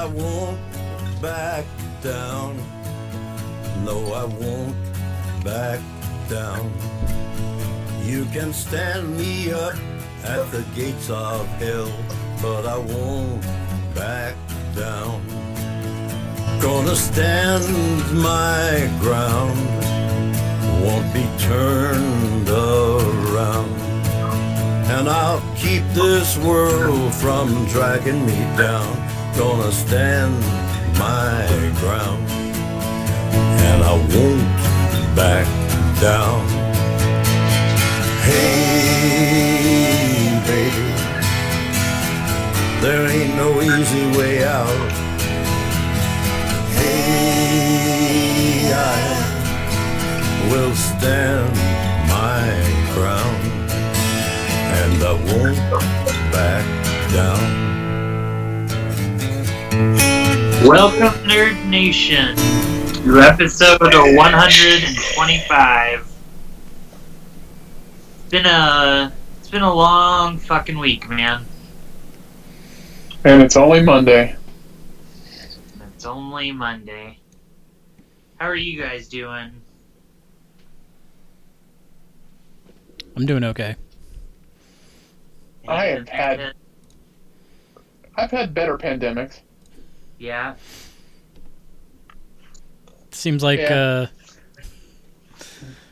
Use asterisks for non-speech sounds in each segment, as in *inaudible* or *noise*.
I won't back down. No, I won't back down. You can stand me up at the gates of hell, but I won't back down. Gonna stand my ground, won't be turned around. And I'll keep this world from dragging me down. Gonna stand my ground, and I won't back down. Hey, baby, there ain't no easy way out. Hey, I will stand my ground, and I won't back down. Welcome, Nerd Nation, to episode 125. It's been a it's been a long fucking week, man. And it's only Monday. It's only Monday. How are you guys doing? I'm doing okay. I have had- I've had better pandemics. Yeah. Seems like Yeah. uh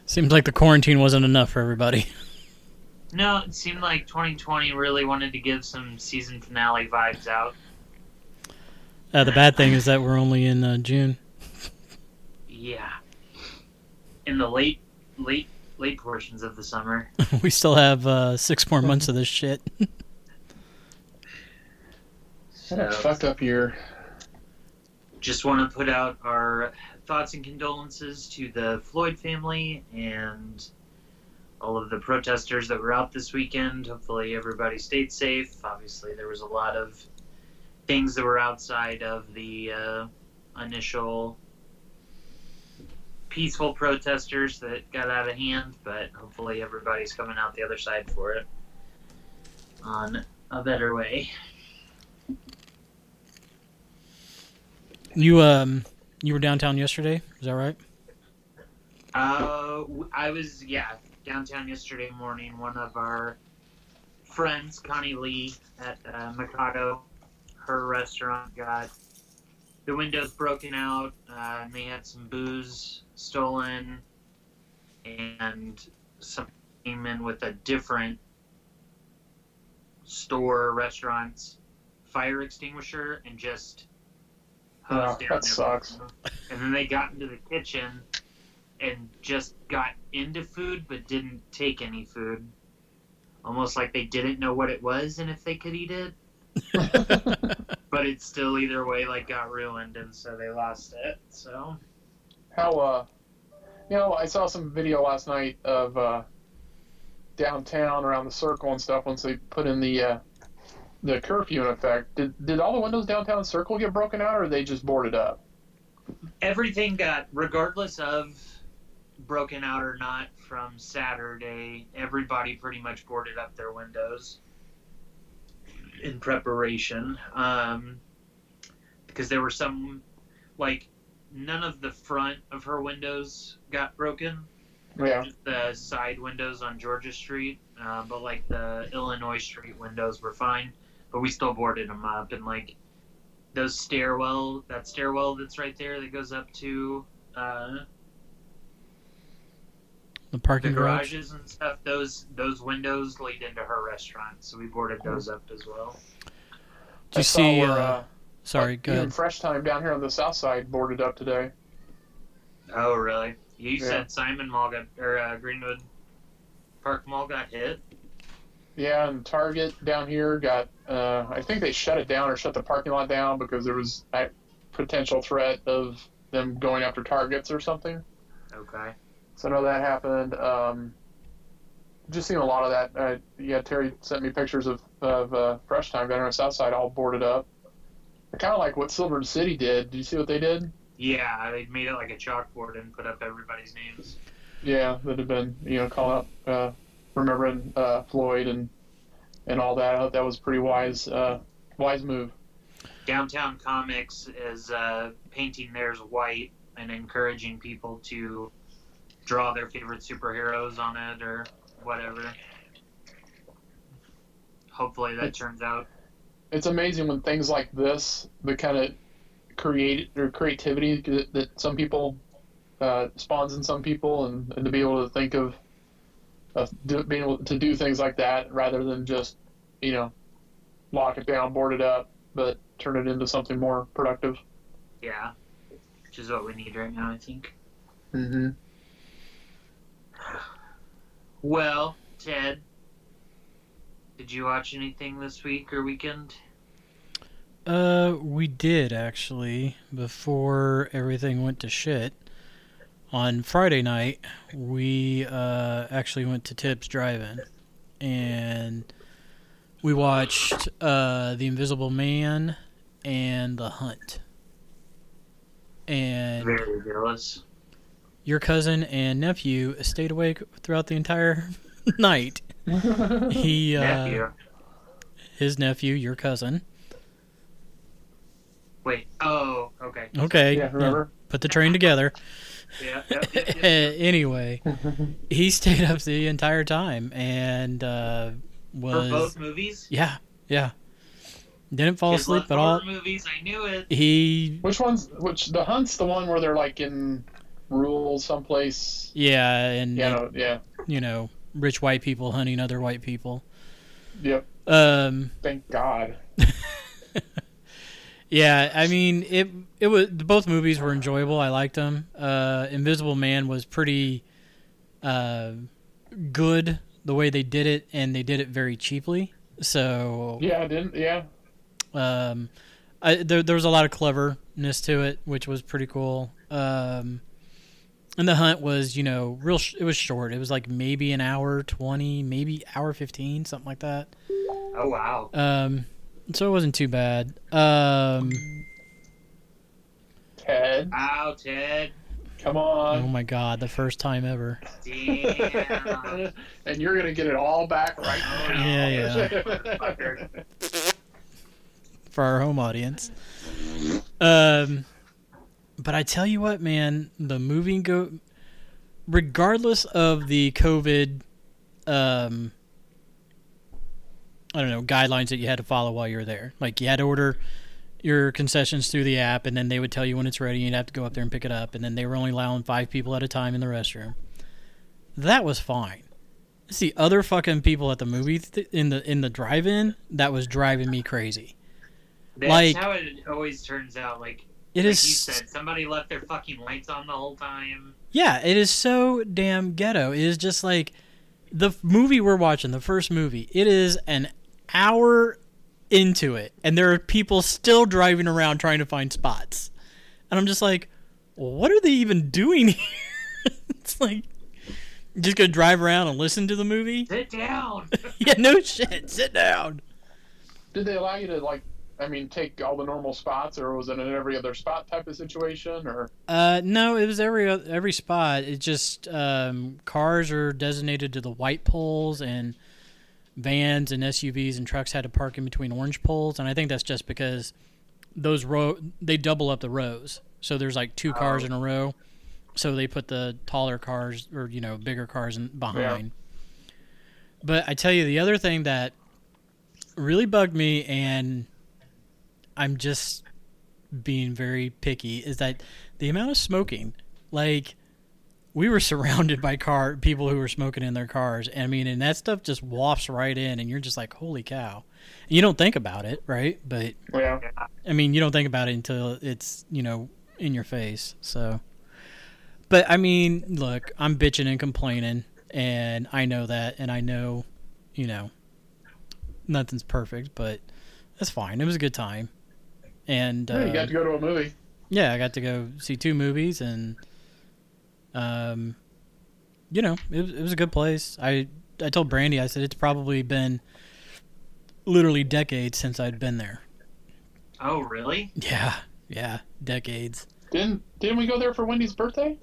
seems like the quarantine wasn't enough for everybody. *laughs* No, it seemed like 2020 really wanted to give some season finale vibes out. Uh, the bad thing is that we're only in uh, June. Yeah. In the late, late, late portions of the summer. *laughs* we still have uh, six more months of this shit. *laughs* What a So- fucked up year. Just want to put out our thoughts and condolences to the Floyd family and all of the protesters that were out this weekend. Hopefully, everybody stayed safe. Obviously, there was a lot of things that were outside of the uh, initial peaceful protesters that got out of hand, but hopefully, everybody's coming out the other side for it on a better way. You um you were downtown yesterday, is that right? Uh, I was yeah downtown yesterday morning. One of our friends, Connie Lee at uh, Mikado, her restaurant got the windows broken out, uh, and they had some booze stolen, and some came in with a different store restaurant's fire extinguisher and just hosed Oh, down that sucks. everything. And then they got into the kitchen and just got into food but didn't take any food. Almost like they didn't know what it was and if they could eat it. *laughs* But it's still either way like got ruined and so they lost it. So How, uh, you know, I saw some video last night of, uh, downtown around the circle and stuff once they put in the, uh, the curfew in effect. Did, did all the windows downtown circle get broken out or they just boarded up? everything got regardless of broken out or not from Saturday, everybody pretty much boarded up their windows in preparation. Um, because there were some like none of the front of her windows got broken. Yeah. The side windows on Georgia Street, uh, but like the Illinois Street windows were fine. But we still boarded them up, and like those stairwell, that stairwell that's right there that goes up to uh, the the parking garage. garages and stuff. Those those windows lead into her restaurant, so we boarded those up as well. Did I you saw see where, uh, sorry, go even ahead. Fresh Time down here on the south side boarded up today. Oh, really? You Yeah. said Simon Mall got or uh, Greenwood Park Mall got hit. Yeah, and Target down here got. Uh, I think they shut it down or shut the parking lot down because there was a potential threat of them going after targets or something. Okay. So I know that happened. Um, just seen a lot of that. Uh, yeah, Terry sent me pictures of of uh, Fresh Time down on the south side, all boarded up. Kind of like what Silver City did. Did you see what they did? Yeah, they made it like a chalkboard and put up everybody's names. Yeah, that had been you know calling up, uh, remembering uh, Floyd and and all that. I thought that was a pretty wise uh, wise move. Downtown Comics is uh, painting theirs white and encouraging people to draw their favorite superheroes on it or whatever. Hopefully that turns out. It's amazing when things like this, the kind of create or creativity that, that some people uh, spawns in some people, and, and to be able to think of, of do, being able to do things like that rather than just, you know, lock it down, board it up, but turn it into something more productive. Yeah. Which is what we need right now, I think. Mm-hmm. Well, Ted, did you watch anything this week or weekend? Uh, we did actually before everything went to shit. On Friday night, we uh, actually went to Tibbs Drive-In, and we watched uh, The Invisible Man and The Hunt. And Very jealous. your cousin and nephew stayed awake throughout the entire *laughs* night. He, *laughs* uh, Nephew. his nephew, your cousin. Wait. Oh, okay. Okay, Yeah, remember? put the train together. Yeah. Yep, yep, yep. anyway, he stayed up the entire time and uh, For was both movies? yeah, yeah. Didn't fall Kids asleep at all. movies. I knew it. He Which one's which? The hunt's the one where they're like in rural someplace. yeah, and Yeah, no, yeah, you know, rich white people hunting other white people. yep. Um, Thank God. *laughs* yeah, I mean it. It was both movies were enjoyable. I liked them. Uh, Invisible Man was pretty uh, good the way they did it, and they did it very cheaply. So Yeah, I didn't. Yeah, Um, I, there, there was a lot of cleverness to it, which was pretty cool. Um, and the hunt was, you know, real. Sh- it was short. It was like maybe an hour twenty, maybe hour fifteen, something like that. Oh wow. Um, so it wasn't too bad. Um, Ted, Ow, Ted. come on. oh my god, the first time ever. Damn. *laughs* and you're gonna get it all back right Oh, now. Yeah, yeah. For our home audience. Um, but I tell you what, man, the movie go, regardless of the COVID, um, I don't know guidelines that you had to follow while you were there. Like you had to order your concessions through the app, and then they would tell you when it's ready. And you'd have to go up there and pick it up, and then they were only allowing five people at a time in the restroom. That was fine. It's the other fucking people at the movie th- in the in the drive-in that was driving me crazy. That's Like- how it always turns out. Like, It like is you said, somebody left their fucking lights on the whole time. Yeah, it is so damn ghetto. It is just like the movie we're watching, the first movie. It is an hour into it, and there are people still driving around trying to find spots. And I'm just like, what are they even doing here? *laughs* it's like, just gonna drive around and listen to the movie? Sit down. *laughs* yeah, no shit. Sit down. Did they allow you to like? I mean, take all the normal spots, or was it an every other spot type of situation? Or Uh, no, it was every every spot. It just um, cars are designated to the white poles, and vans and SUVs and trucks had to park in between orange poles. And I think that's just because those row they double up the rows, so there's like two cars Oh. in a row. So they put the taller cars or you know bigger cars in behind. But I tell you, the other thing that really bugged me, and I'm just being very picky, is that the amount of smoking. Like, we were surrounded by car people who were smoking in their cars. I mean, and that stuff just wafts right in, and you're just like, holy cow. And you don't think about it, right? But yeah, I mean, you don't think about it until it's you know in your face. So, but I mean, look, I'm bitching and complaining, and I know that, and I know, you know, nothing's perfect, but that's fine. It was a good time, and Yeah, you uh, got to go to a movie. yeah, I got to go see two movies, and um, you know, it was, it was a good place. I I told Brandy, I said it's probably been literally decades since I'd been there. Oh, really? Yeah, yeah, decades. Didn't didn't we go there for Wendy's birthday?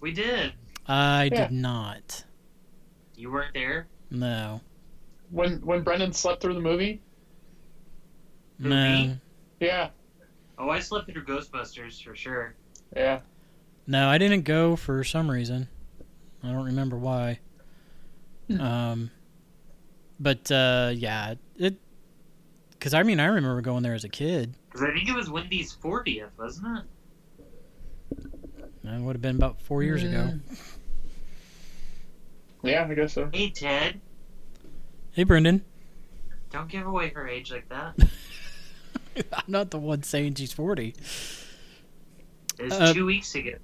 We did. I Yeah. did not. You weren't there. No, When when Brendan slept through the movie? no. Yeah, Oh, I slept through Ghostbusters for sure. Yeah. No, I didn't go for some reason. I don't remember why. Hmm. Um, but uh, yeah, it. Because I mean, I remember going there as a kid. Because I think it was Wendy's 40th, wasn't it? That would have been about four years ago. Yeah, I guess so. Hey, Ted, Hey, Brendan. don't give away her age like that. *laughs* I'm not the one saying she's 40. It was Uh, two weeks ago.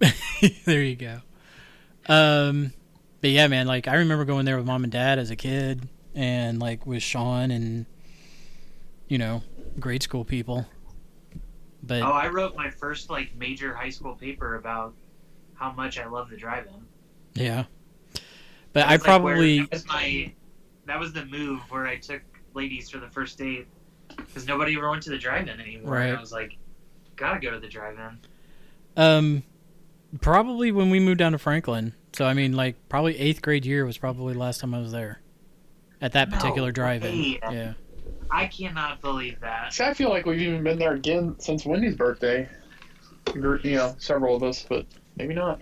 *laughs* there you go. Um, but yeah, man, like I remember going there with mom and dad as a kid, and like with Sean and you know grade school people. But Oh, I wrote my first like major high school paper about how much I love the drive-in. yeah, but I like, where- probably that was my that was the move where I took ladies for the first date because nobody ever went to the drive-in anymore. And Right. I was like, gotta go to the drive-in. um probably when we moved down to Franklin. So I mean, like probably eighth grade year was probably the last time I was there at that No particular drive-in. way. Yeah. I cannot believe that. See, I feel like we've even been there again since Wendy's birthday. Gr- You know, several of us, but maybe not.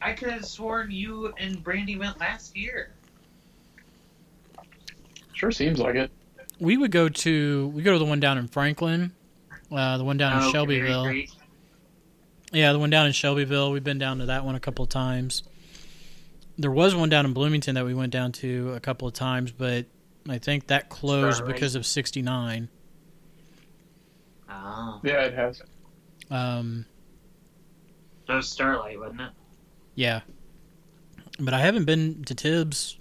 I could have sworn you and Brandy went last year. Sure seems like it. We would go to we go to the one down in Franklin, uh, the one down in Oh, Shelbyville. very great. Yeah, the one down in Shelbyville. We've been down to that one a couple of times. There was one down in Bloomington that we went down to a couple of times, but I think that closed Starlight. because of 69. Oh, Yeah, it has. Um, that was Starlight, wasn't it? yeah. But I haven't been to Tibbs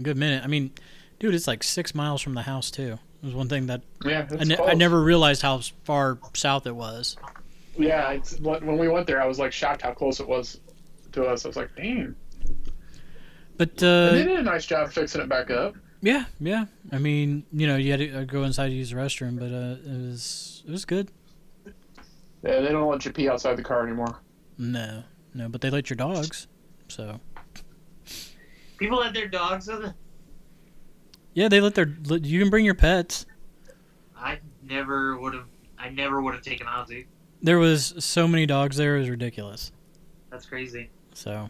a good minute. I mean, dude, it's like six miles from the house, too. It was one thing that Yeah, I, ne- I never realized how far south it was. Yeah, it's, when we went there, I was like shocked how close it was to us. I was like, damn. But, And they uh, did a nice job fixing it back up. yeah, yeah. I mean, you know, you had to uh, go inside to use the restroom, but uh, it was it was good. Yeah, they don't let you pee outside the car anymore. No, no, but they let your dogs. So People let their dogs with it. Yeah, they let their. You can bring your pets. I never would have. I never would have taken Ozzy. There was so many dogs there; it was ridiculous. That's crazy. So,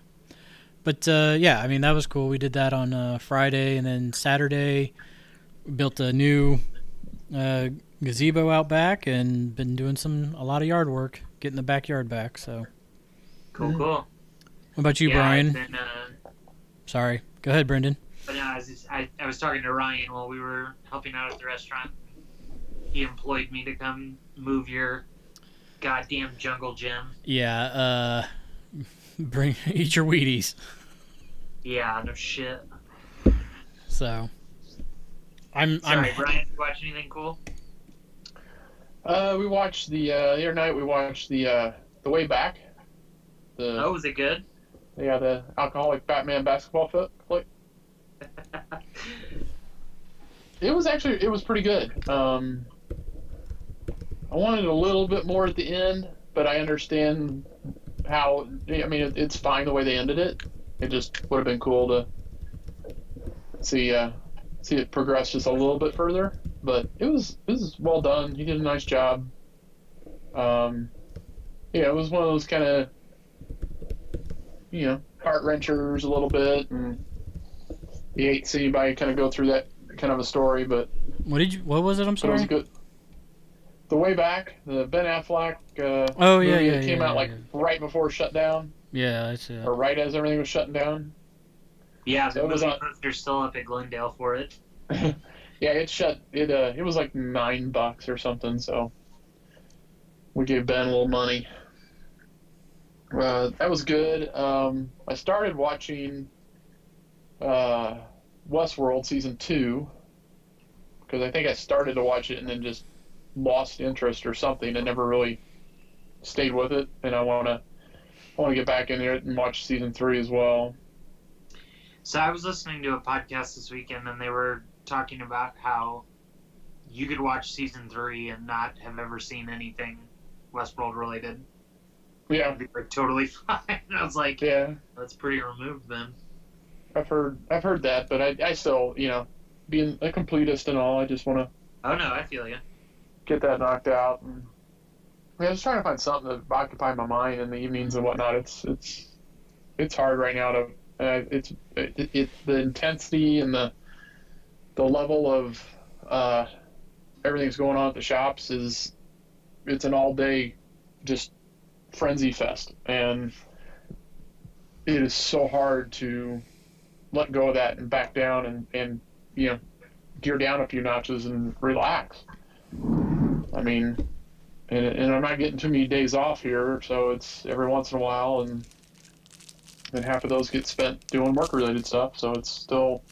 but uh, yeah, I mean that was cool. We did that on uh, Friday, and then Saturday we built a new uh, gazebo out back, and been doing some a lot of yard work, getting the backyard back. So, Cool, cool. what about you, yeah, Brian? Then, uh, Sorry, go ahead, Brendan. But no, I was, just, I, I was talking to Ryan while we were helping out at the restaurant. He employed me to come move your goddamn jungle gym. Yeah, uh, *laughs* bring *laughs* eat your Wheaties. Yeah, no shit. So, I'm Sorry, I'm Brian. You watch anything cool? Uh, we watched the uh, the other night. We watched the uh, the way back. The Oh, was it good? yeah the alcoholic Batman basketball foot flick. It was actually it was pretty good. Um, I wanted a little bit more at the end, but I understand how. I mean, it, it's fine the way they ended it. It just would have been cool to see uh, see it progress just a little bit further. But it was it was well done. He did a nice job. Um, yeah, it was one of those kind of you know heart wrenchers a little bit, and you hate to see anybody kind of go through that kind of a story, but what did you what was it? I'm but it was good. The way back, the Ben Affleck uh, Oh yeah, movie yeah, that came yeah, out like yeah. right before shutdown, Yeah, that's it. or right as everything was shutting down. Yeah, So the it was movie on- poster's still up at Glendale for it. *laughs* yeah, it shut. It uh, it was like nine bucks or something. So we gave Ben a little money. Uh, that was good. Um, I started watching uh, Westworld season two because I think I started to watch it and then just lost interest or something and never really stayed with it. And I want to I want to get back in there and watch season three as well. So I was listening to a podcast this weekend, and they were talking about how you could watch season three and not have ever seen anything Westworld related. Yeah, It'd be like, totally *laughs* fine. I was like, yeah. that's pretty removed then. I've heard I've heard that, but I, I still you know being a completist and all, I just want to Oh no, I feel you. get that knocked out. And, I mean, I was trying to find something to occupy my mind in the evenings and whatnot. It's it's it's hard right now to uh, it's it, it, the intensity and the the level of uh, everything's going on at the shops is it's an all day just frenzy fest and it is so hard to let go of that and back down and and you know gear down a few notches and relax. I mean, and, and I'm not getting too many days off here, so it's every once in a while, and and half of those get spent doing work related stuff. So it's still,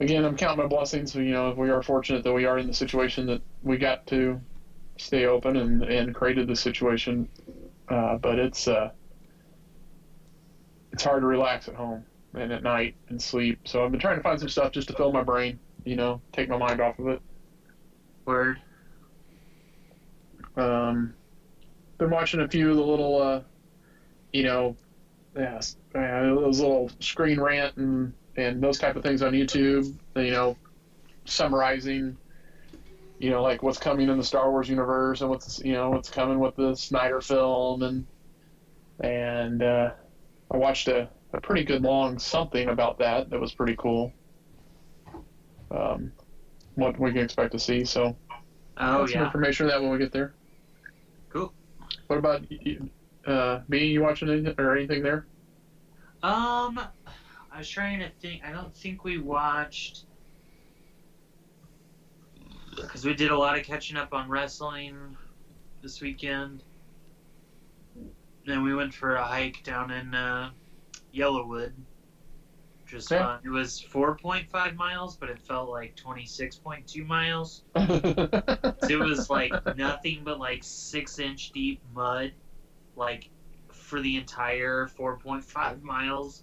again, I'm counting my blessings. You know, we are fortunate that we are in the situation that we got to stay open and and created the situation, uh, but it's uh, it's hard to relax at home and at night and sleep. So I've been trying to find some stuff just to fill my brain, you know, take my mind off of it. Word. Um, been watching a few of the little, uh, you know, yeah, those little screen rant and and those type of things on YouTube. You know, summarizing, you know, like what's coming in the Star Wars universe and what's you know what's coming with the Snyder film and and uh, I watched a, a pretty good long something about that that was pretty cool. Um, what we can expect to see. So Oh some yeah. information on that when we get there. Cool. What about uh, me? You watching anything or anything there? Um, I was trying to think. I don't think we watched because we did a lot of catching up on wrestling this weekend. Then we went for a hike down in uh, Yellowwood. Just Yeah. fun. It was 4.5 miles, but it felt like 26.2 miles. *laughs* it was like nothing but like six inch deep mud, like for the entire 4.5 miles.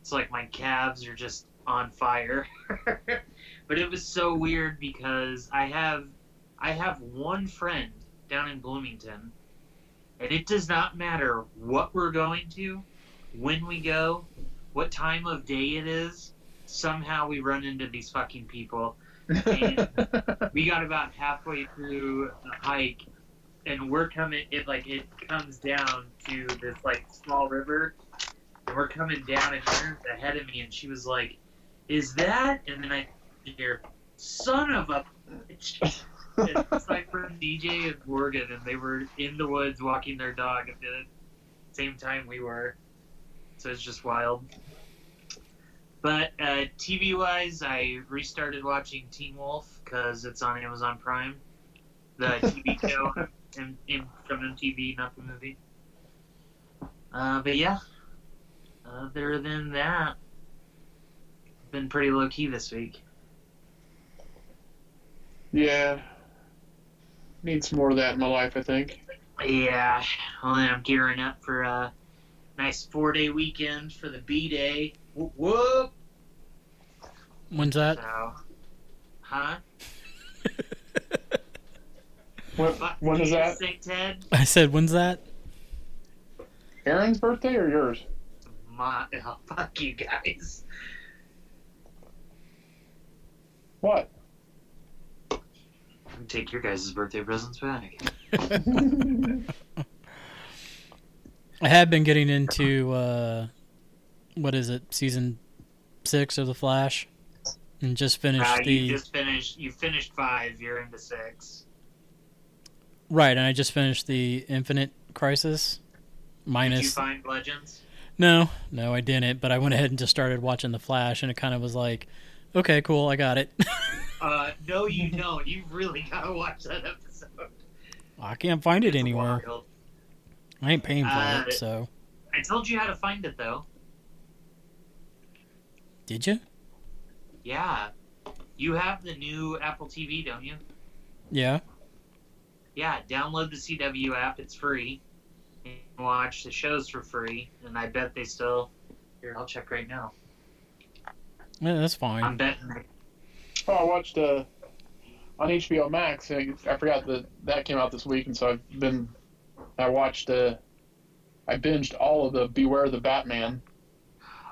It's like my calves are just on fire. *laughs* but it was so weird because I have I have one friend down in Bloomington, and it does not matter what we're going to, when we go, what time of day it is. Somehow we run into these fucking people. And we got about halfway through the hike and we're coming it like it comes down to this like small river and we're coming down and Erin's ahead of me and she was like is that? And then i hear son of a bitch. *laughs* It's my friend dj and morgan and they were in the woods walking their dog at the same time we were so it's just wild but uh, TV wise, I restarted watching Teen Wolf because it's on Amazon Prime. The *laughs* TV show in, in, from MTV, not the movie. Uh, but yeah, other than that, been pretty low key this week. yeah, need some more of that in my life. I think. Yeah, well, I'm gearing up for a nice four day weekend for the B Day. Whoop whoop! When's that? So, huh? *laughs* When, when is you, that? Sick Ted? I said, when's that? Aaron's birthday or yours? My, oh, fuck you guys. What? Take your guys' birthday presents back. *laughs* *laughs* I have been getting into uh, what is it, season six of The Flash, and just finished Uh, the you just finished. You finished five. You're into six. right, and I just finished the Infinite Crisis. Did you Minus find Legends? no, no, I didn't. But I went ahead and just started watching The Flash, and it kind of was like, okay, cool, I got it. *laughs* Uh, no, you don't. You really gotta watch that episode. I can't find it It's anywhere. wild. I ain't paying for Uh, it, so I told you how to find it though. did you? Yeah, you have the new Apple TV, don't you? Yeah. Yeah, download the CW app. It's free. And watch the shows for free, and I bet they still. Here, I'll check right now. Yeah, that's fine. I'm betting. Oh, I watched uh, on HBO Max. I, I forgot that that came out this week, and so I've been. I watched. Uh, I binged all of the Beware the Batman.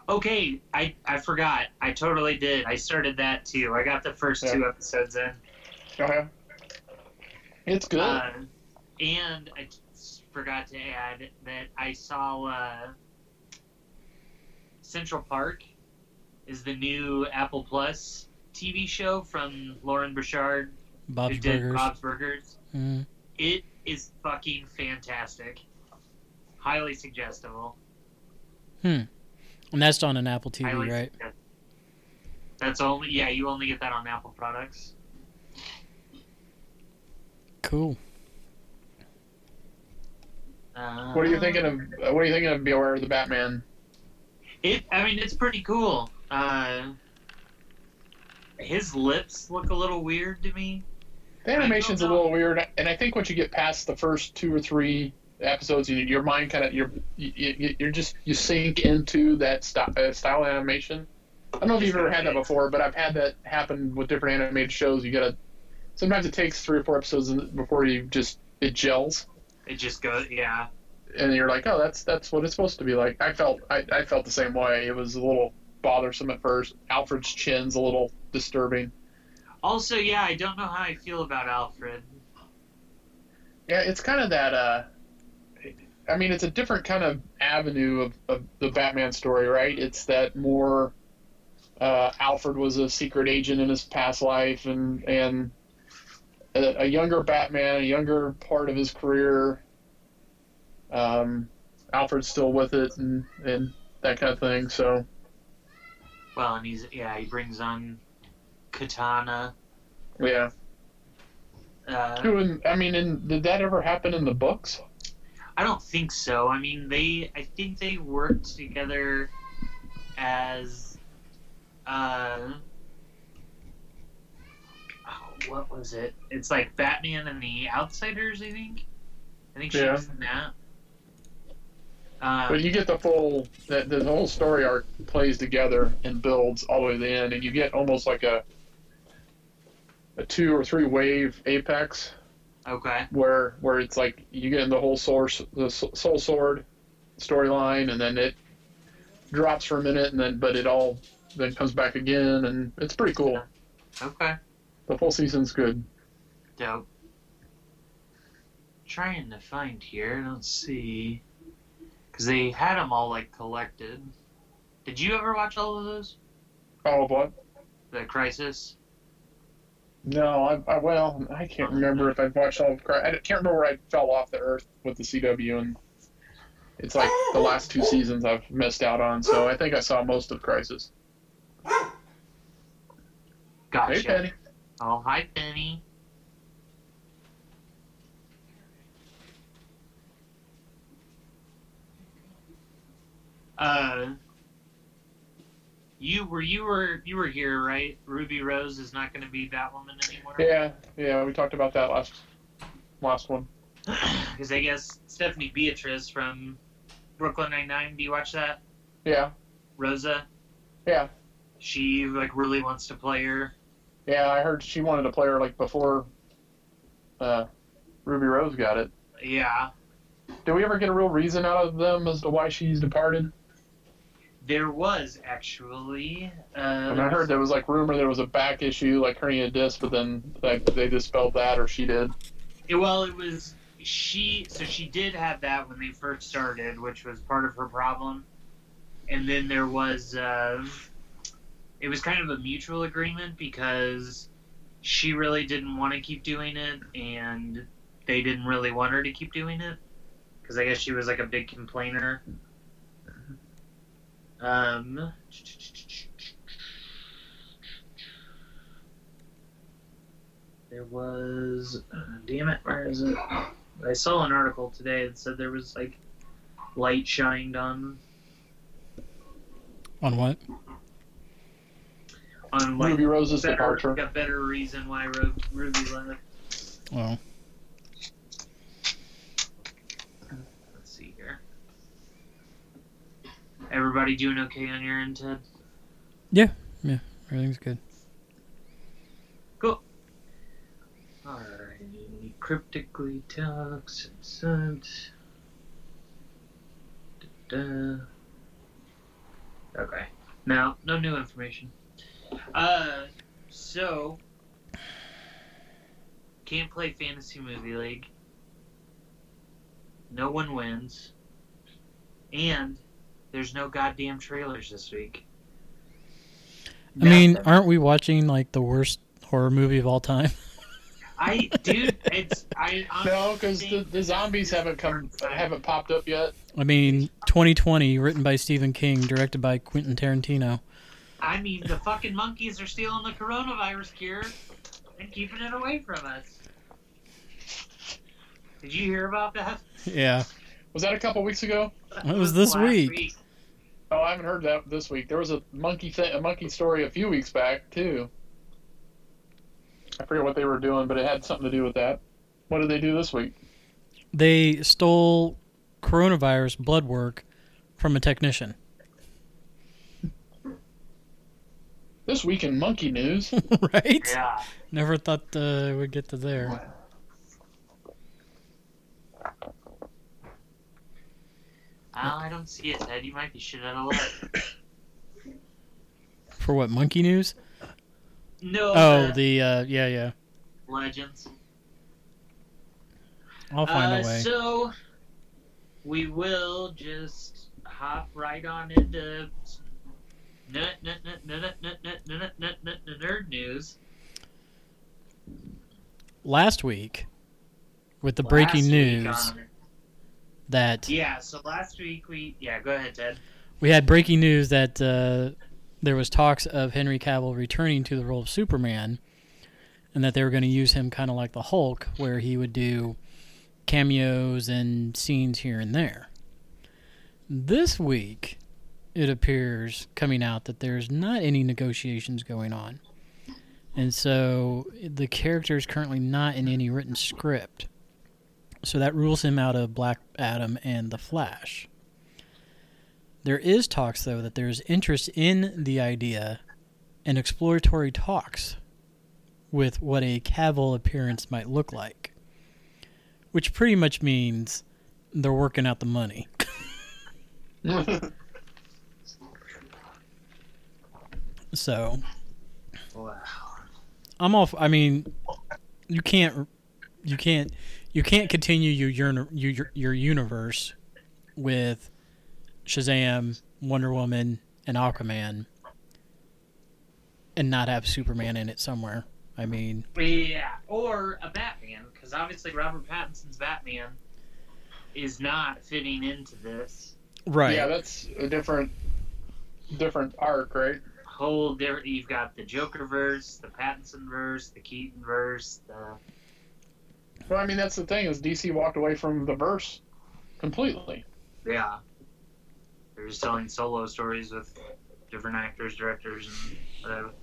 Okay, I I forgot. I totally did. I started that too. I got the first Yeah. two episodes in. Yeah. It's good. Uh, and I just forgot to add that I saw uh, Central Park is the new Apple Plus TV show from Loren Bouchard, Bob's who did Burgers. Bob's Burgers. Mm. It is fucking fantastic. Highly suggestible. Hmm. And that's on an Apple TV, Highly right? suggestible. That's only yeah. You only get that on Apple products. Cool. Uh, what are you thinking of? What are you thinking of Beware the Batman? It. I mean, it's pretty cool. Uh, his lips look a little weird to me. The animation's a little weird, and I think once you get past the first two or three episodes, you, your mind kind of you're you, you- you're just you sink into that style, uh, style of animation. I don't know if you've ever had that before, but I've had that happen with different animated shows. You gotta sometimes it takes three or four episodes before you just it gels, It just goes. Yeah. and you're like, oh, that's that's what it's supposed to be like. I felt I, I felt the same way. It was a little bothersome at first. Alfred's chin's a little disturbing. Also, yeah, I don't know how I feel about Alfred. Yeah, it's kind of that. Uh, I mean, it's a different kind of avenue of, of the Batman story, right? It's that more. Uh, Alfred was a secret agent in his past life, and and a, a younger Batman, a younger part of his career. Um, Alfred's still with it, and and that kind of thing. So Well, and he's yeah, he brings on Katana. yeah. Uh, Who in, I mean, in, did that ever happen in the books? I don't think so. I mean, they. I think they worked together as. Uh, oh, what was it? It's like Batman and the Outsiders. I think. I think she Yeah. was in that. Um, But you get the full the, the whole story arc plays together and builds all the way to the end, and you get almost like a a two or three wave apex okay. where where it's like you get in the whole source the Soul Sword storyline, and then it drops for a minute, and then but it all then comes back again, and it's pretty cool. Okay. The full season's good. Dope. Trying to find here. I don't see. Because they had them all, like, collected. Did you ever watch all of those? Oh, what? The Crisis? No, I, I well, I can't remember if I've watched all of I can't remember where I fell off the earth with the CW, and it's like the last two seasons I've missed out on. So I think I saw most of Crisis. Gotcha. Hey, Penny. Oh, hi, Penny. Uh, you were you were you were here, right? Ruby Rose is not going to be Batwoman anymore. Yeah, yeah, we talked about that last last one. *clears throat* Because I guess Stephanie Beatrice from Brooklyn Nine Nine. Do you watch that? Yeah, Rosa. yeah, She like really wants to play her. yeah. I heard she wanted to play her like before uh, Ruby Rose got it. Yeah. Did we ever get a real reason out of them as to why she's departed? There was actually. Uh, I I heard there was like rumor there was a back issue, like hernia disc, but then like they dispelled that, or she did. Yeah, well, it was she. So she did have that when they first started, which was part of her problem. And then there was, uh, it was kind of a mutual agreement because she really didn't want to keep doing it, and they didn't really want her to keep doing it because I guess she was like a big complainer. Um. There was, uh, damn it, where is it? I saw an article today that said there was like light shined on On what? on like Ruby Rose's better, departure. Got better reason why Ruby left. Well, Let's see here. Everybody doing okay on your end, Ted? Yeah, yeah, everything's good. Cool. Alrighty. Cryptically talks and sent. Da-da. Okay. Now, no new information. Uh, so. can't play fantasy movie league. No one wins, and there's no goddamn trailers this week. I mean, Nothing. aren't we watching like the worst horror movie of all time? *laughs* I dude, it's I No, because the, the zombies haven't come haven't popped up yet. I mean, 2020, written by Stephen King, directed by Quentin Tarantino. I mean, the fucking monkeys are stealing the coronavirus cure and keeping it away from us. Did you hear about that? Yeah, Was that a couple weeks ago? *laughs* It was this last week. Oh, I haven't heard that this week. There was a monkey th- a monkey story a few weeks back too. I forget what they were doing, but it had something to do with that. What did they do this week? they stole coronavirus blood work from a technician. This week in monkey news. *laughs* right? Yeah. Never thought uh, we'd get to there. I don't see it, Ed. You might be shit out of luck. For what? Monkey news? No. Oh, uh, the uh, yeah, yeah. Legends. I'll find uh, a way. So we will just hop right on into nerd news. Last week, with the breaking news. Week, that yeah. So last week we yeah. Go ahead, Ted. we had breaking news that uh, there was talks of Henry Cavill returning to the role of Superman, and that they were going to use him kind of like the Hulk, where he would do cameos and scenes here and there. This week, it appears coming out that there's not any negotiations going on, and so the character is currently not in any written script. So that rules him out of Black Adam and the Flash. There is talks, though, that there's interest in the idea and exploratory talks with what a Cavill appearance might look like, which pretty much means they're working out the money. *laughs* So Wow. I'm off. I mean, you can't, you can't, you can't continue your your your, your universe with Shazam, Wonder Woman, and Aquaman, and not have Superman in it somewhere. I mean, Yeah, or a Batman, because obviously Robert Pattinson's Batman is not fitting into this right? Yeah, that's a different different arc, right? whole. Different, you've got the Joker verse, the Pattinson verse, the Keaton verse. The Well, I mean that's the thing is DC walked away from the verse completely. yeah, they're just telling solo stories with different actors, directors, and whatever.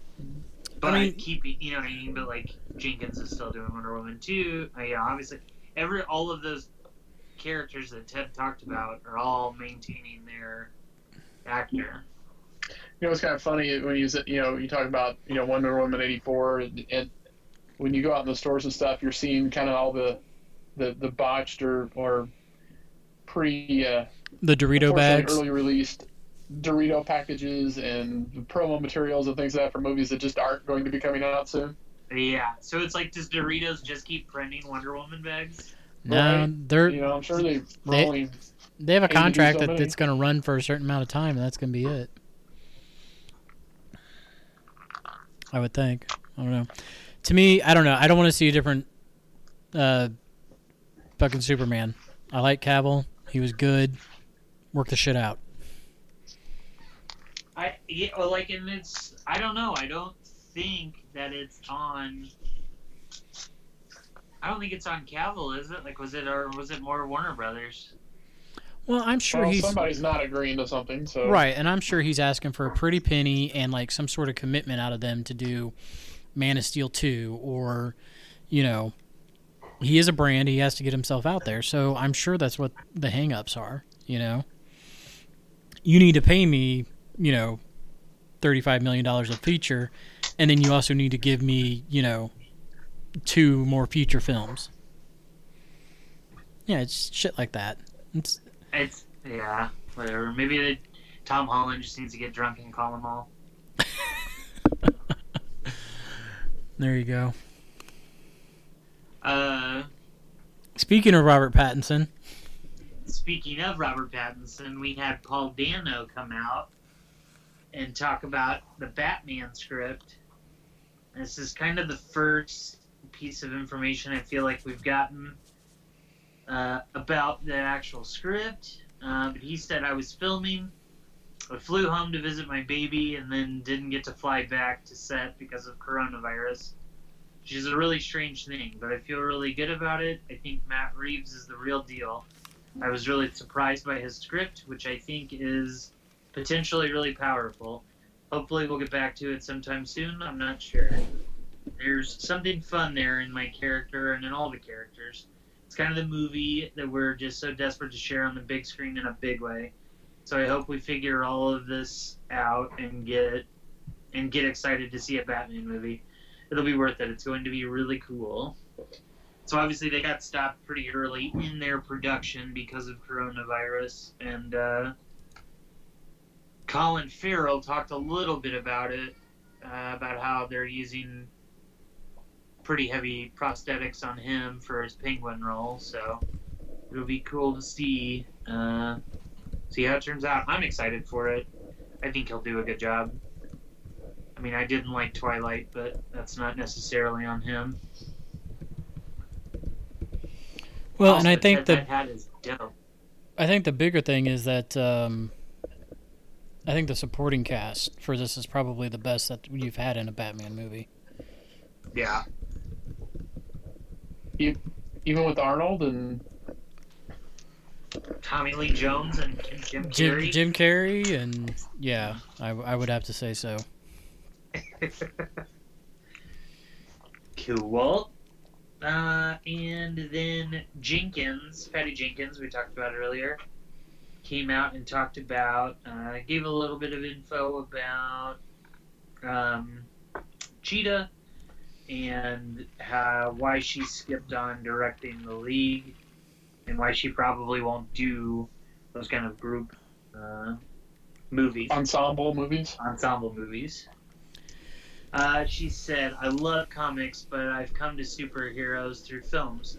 But mean- keeping, you know what I mean. But like Jenkins is still doing Wonder Woman too. Uh, yeah, obviously, every all of those characters that Ted talked about are all maintaining their actor. You know, it's kind of funny when you s- you know you talk about you know Wonder Woman eighty four, and, and when you go out in the stores and stuff, you're seeing kind of all the the, the botched or or pre uh, The Dorito unfortunately bags. early released Dorito packages and promo materials and things like that for movies that just aren't going to be coming out soon. Yeah, so it's like, does Doritos just keep printing Wonder Woman bags? No, Right. they're You know, I'm sure they They- rolling. they have a contract so that many. it's going to run for a certain amount of time, and that's going to be it. I would think. I don't know. To me, I don't know. I don't want to see a different uh, fucking Superman. I like Cavill. He was good. Work the shit out. I yeah, well, like, and it's I don't know. I don't think that it's on. I don't think it's on Cavill, is it? Like, was it or was it more Warner Brothers? Well, I'm sure well, he's somebody's not agreeing to something, so right, and I'm sure he's asking for a pretty penny and like some sort of commitment out of them to do Man of Steel 2 or you know, he is a brand, he has to get himself out there. So I'm sure that's what the hangups are, you know. You need to pay me, you know, 35 million dollars a feature and then you also need to give me, you know, two more feature films. Yeah, it's shit like that. It's It's yeah, whatever. Maybe the, Tom Holland just needs to get drunk and call them all. *laughs* there you go. Speaking of Robert Pattinson, Speaking of Robert Pattinson, we had Paul Dano come out and talk about the Batman script. This is kind of the first piece of information I feel like we've gotten uh, about the actual script. Uh, but he said I was filming. I flew home to visit my baby and then didn't get to fly back to set because of coronavirus. Which is a really strange thing, but I feel really good about it. I think Matt Reeves is the real deal. I was really surprised by his script, which I think is potentially really powerful. Hopefully, we'll get back to it sometime soon. I'm not sure. There's something fun there in my character and in all the characters. It's kind of the movie that we're just so desperate to share on the big screen in a big way. So I hope we figure all of this out and get and get excited to see a Batman movie. It'll be worth it. It's going to be really cool. So obviously they got stopped pretty early in their production because of coronavirus, and uh, Colin Farrell talked a little bit about it, uh, about how they're using pretty heavy prosthetics on him for his penguin role. So it'll be cool to see uh, see how it turns out. I'm excited for it. I think he'll do a good job. I mean, I didn't like Twilight, but that's not necessarily on him. well, Also, and I think Ted the Hat is dope. I think the bigger thing is that um, I think the supporting cast for this is probably the best that you've had in a Batman movie. Yeah. Even with Arnold and Tommy Lee Jones and Jim Jim Carrey. Jim Carrey and yeah, I, I would have to say so. *laughs* cool. Uh, and then Jenkins, Patty Jenkins, we talked about earlier, came out and talked about, uh, gave a little bit of info about um, Cheetah and how, why she skipped on directing the league and why she probably won't do those kind of group uh, movies ensemble movies. ensemble movies. Uh, she said, I love comics, but I've come to superheroes through films.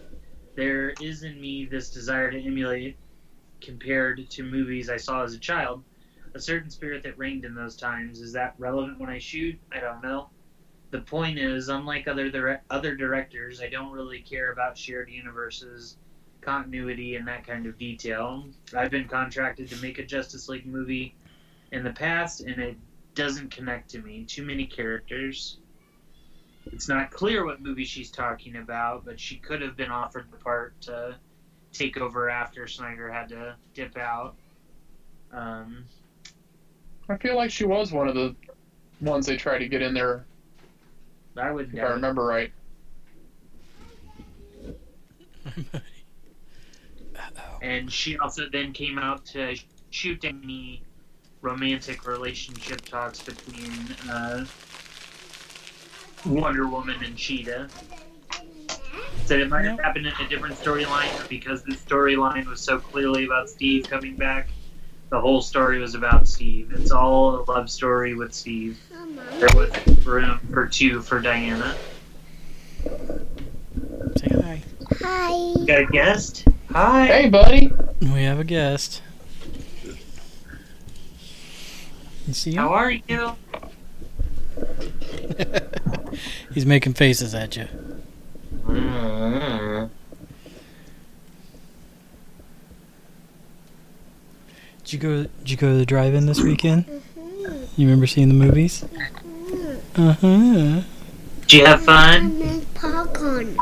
There is in me this desire to emulate compared to movies I saw as a child. A certain spirit that reigned in those times. Is that relevant when I shoot? I don't know. The point is, unlike other dire- other directors, I don't really care about shared universes, continuity, and that kind of detail. I've been contracted to make a Justice League movie in the past, and it doesn't connect to me. Too many characters. It's not clear what movie she's talking about, but she could have been offered the part to take over after Snyder had to dip out. Um, I feel like she was one of the ones they tried to get in there, I would if I remember right. *laughs* And she also then came out to shoot any romantic relationship talks between uh, Wonder Woman and Cheetah. Said it might have happened in a different storyline, but because the storyline was so clearly about Steve coming back, the whole story was about Steve. It's all a love story with Steve. There wasn't room for two for Diana. Say hi. Hi. Got a guest? Hi. Hey, buddy. We have a guest. You see him? How are you? *laughs* He's making faces at you. Mm-hmm. Did you go? Did you go to the drive-in this weekend? Mm-hmm. You remember seeing the movies? Uh huh. Did you have I fun? miss popcorn.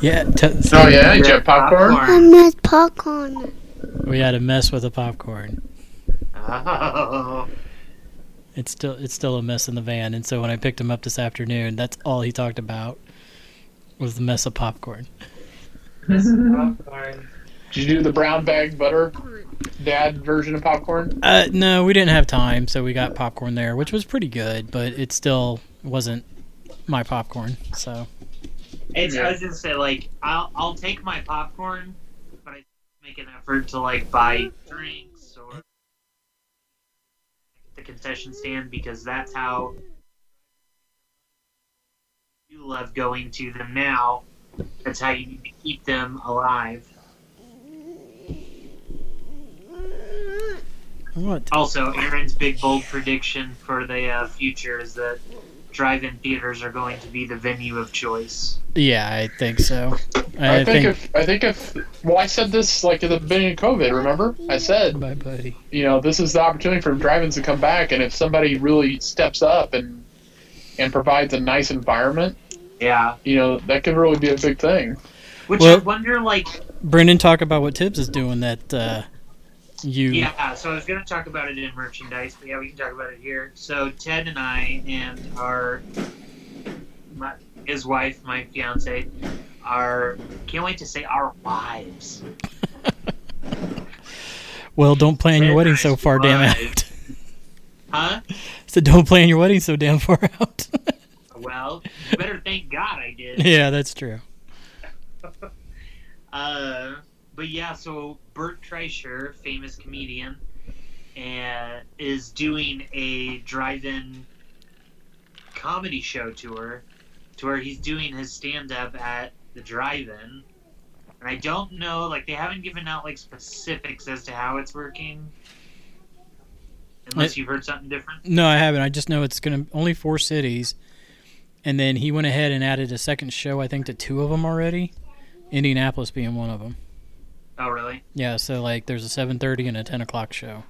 Yeah. T- Oh yeah, you have popcorn. I miss popcorn. We had a mess with the popcorn. Oh. It's still it's still a mess in the van, and so when I picked him up this afternoon, that's all he talked about was the mess of popcorn. Popcorn. Did you do the brown bag butter dad version of popcorn? Uh, no, we didn't have time, so we got popcorn there, which was pretty good, but it still wasn't my popcorn. So It's, Yeah. I was gonna say like I'll I'll take my popcorn, but I make an effort to like buy drinks or at the concession stand because that's how you love going to them now That's how you need to keep them alive. What? Also, Aaron's big bold prediction for the uh, future is that drive-in theaters are going to be the venue of choice. Yeah, I think so. I, think, if I think if well, I said this like at the beginning of COVID. Remember, I said Bye, buddy. you know this is the opportunity for drive-ins to come back, and if somebody really steps up and and provides a nice environment, Yeah. you know that could really be a big thing. Which Well- I wonder, like, Brendan, talk about what Tibbs is doing that uh, you. yeah. So I was going to talk about it in merchandise, but yeah, we can talk about it here. So Ted and I and our my, his wife, my fiance, are can't wait to say our wives. *laughs* Well, don't plan your wedding so far, damn out. Huh? *laughs* so don't plan your wedding so damn far out. *laughs* Well, you better thank God I did. yeah, that's true. Uh, but yeah, so Bert Kreischer, famous comedian, and is doing a drive-in comedy show tour, to where he's doing his stand-up at the drive-in. And I don't know, like they haven't given out like specifics as to how it's working, unless you've heard something different. No, I haven't. I just know it's gonna only four cities, and then he went ahead and added a second show. I think to two of them already. Indianapolis being one of them. Oh, really? Yeah, so like there's a 7:30 and a 10 o'clock show.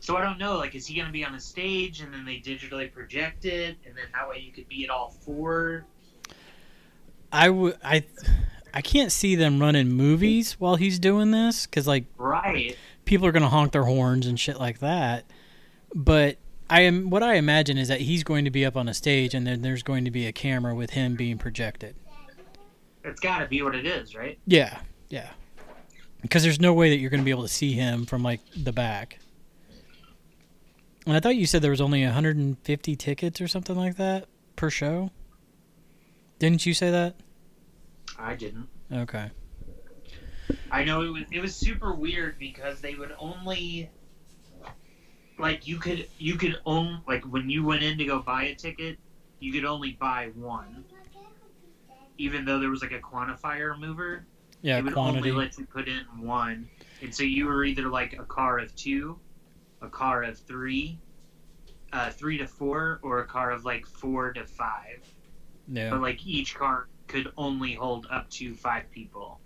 So I don't know, like, is he gonna be on a stage and then they digitally project it, and then that way you could be at all four? I would I I can't see them running movies while he's doing this because like Right. people are gonna honk their horns and shit like that. But I am what I imagine is that he's going to be up on a stage and then there's going to be a camera with him being projected. It's got to be what it is, right? Yeah, yeah. Because there's no way that you're going to be able to see him from like the back. And I thought you said there was only 150 tickets or something like that per show. Didn't you say that? I didn't. Okay. I know it was it was super weird because they would only like you could you could own like when you went in to go buy a ticket, you could only buy one. Even though there was like a quantifier mover, Yeah, it would quantity. only let you put in one. And so you were either like a car of two, a car of three, uh, three to four, or a car of like four to five. Yeah. But like each car could only hold up to five people.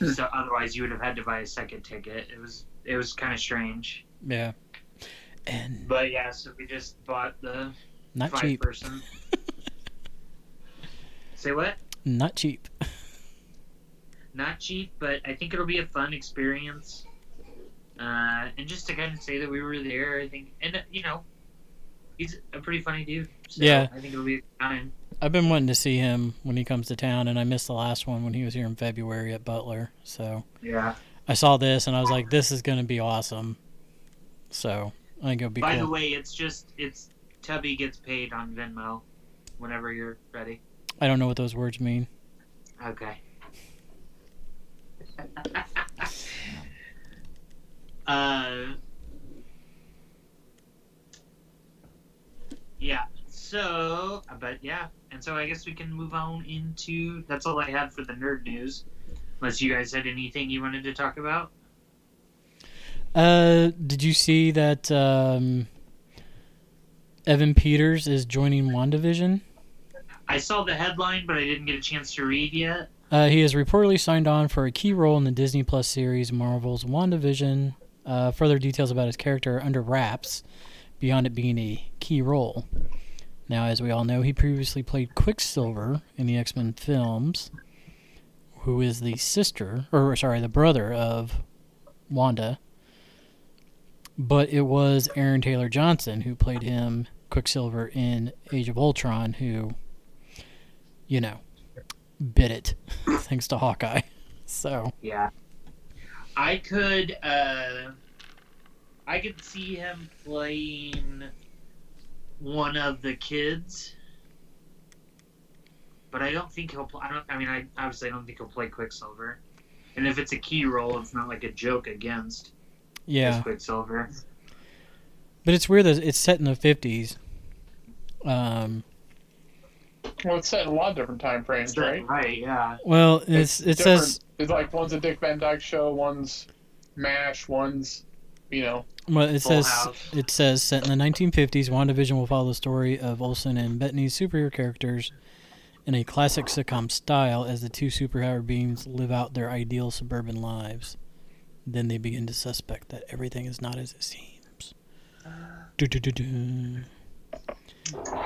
Hmm. So otherwise, you would have had to buy a second ticket. It was it was kind of strange. Yeah. And But yeah, so we just bought the not five cheap. person. *laughs* Say what? Not cheap. *laughs* Not cheap, but I think it'll be a fun experience. Uh, and just to kind of say that we were there, I think, and uh, you know, he's a pretty funny dude. So Yeah. I think it'll be time. I've been wanting to see him when he comes to town, and I missed the last one when he was here in February at Butler. So Yeah. I saw this, and I was like, "This is going to be awesome." So I think it'll be By cool. the way, it's just it's Tubby gets paid on Venmo whenever you're ready. I don't know what those words mean. Okay. *laughs* uh. Yeah. So, uh, but yeah, and so I guess we can move on into. That's all I had for the nerd news. Unless you guys had anything you wanted to talk about. Uh, did you see that um, Evan Peters is joining WandaVision? I saw the headline, but I didn't get a chance to read yet. Uh, he has reportedly signed on for a key role in the Disney Plus series Marvel's WandaVision. Uh, further details about his character are under wraps, beyond it being a key role. Now, as we all know, he previously played Quicksilver in the X Men films, who is the sister, or sorry, the brother of Wanda. But it was Aaron Taylor Johnson who played him, Quicksilver, in Age of Ultron, who, you know, bit it *laughs* thanks to Hawkeye. So Yeah. I could uh I could see him playing one of the kids. But I don't think he'll play I don't I mean I obviously I don't think he'll play Quicksilver. And if it's a key role, it's not like a joke against yeah, Quicksilver. but it's weird that it's set in the fifties. Um, Well, it's set in a lot of different time frames, right? Right, yeah. Well, it's, it says it's like one's a Dick Van Dyke show, one's Mash, one's you know well, it says House. it says set in the 1950s. WandaVision will follow the story of Olsen and Bettany's superhero characters in a classic sitcom style as the two superpower beings live out their ideal suburban lives. Then they begin to suspect that everything is not as it seems. Uh. Du-du-du-du.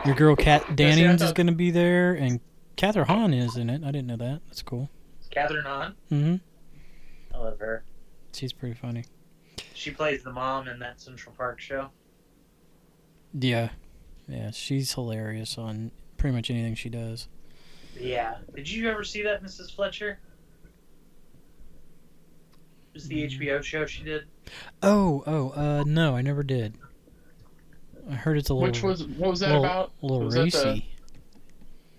Your girl Kat Dennings is going to be there, and Kathryn Hahn is in it. I didn't know that. That's cool. Kathryn Hahn. hmm I love her. She's pretty funny. She plays the mom in that Central Park show. Yeah, yeah, she's hilarious on pretty much anything she does. Yeah. Did you ever see that, Mrs. Fletcher? It was the Mm. HBO show she did. Oh, oh, uh, no, I never did. I heard it's a little, which was what was that little, about? a little Was that the- racy.